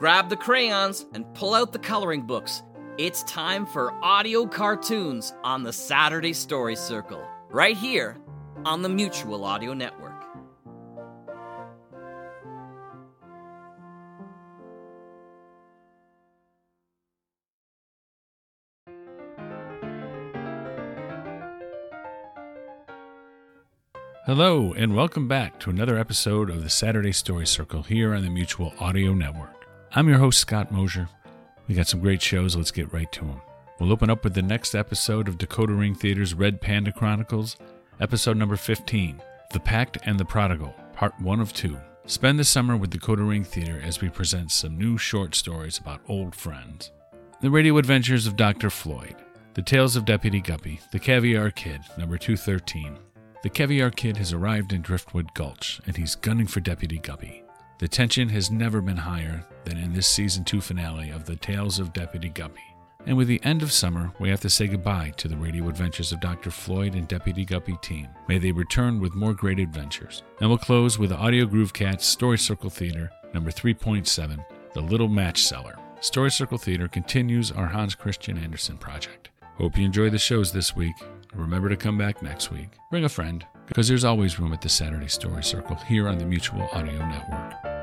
Grab the crayons and pull out the coloring books. It's time for audio cartoons on the Saturday Story Circle, right here on the Mutual Audio Network. Hello, and welcome back to another episode of the Saturday Story Circle here on the Mutual Audio Network. I'm your host, Scott Mosier. We got some great shows, let's get right to them. We'll open up with the next episode of Decoder Ring Theater's Red Panda Chronicles, episode number 15 The Pact and the Prodigal, part 1 of 2. Spend the summer with Decoder Ring Theater as we present some new short stories about old friends. The Radio Adventures of Dr. Floyd, The Tales of Deputy Guppy, The Caviar Kid, number 213. The Caviar Kid has arrived in Driftwood Gulch, and he's gunning for Deputy Guppy. The tension has never been higher than in this season 2 finale of The Tales of Deputy Guppy. And with the end of summer, we have to say goodbye to the radio adventures of Dr. Floyd and Deputy Guppy team. May they return with more great adventures. And we'll close with Audio Groove Cats Story Circle Theater, number 3.7, The Little Match Seller. Story Circle Theater continues our Hans Christian Andersen project. Hope you enjoy the shows this week. Remember to come back next week. Bring a friend, because there's always room at the Saturday Story Circle here on the Mutual Audio Network.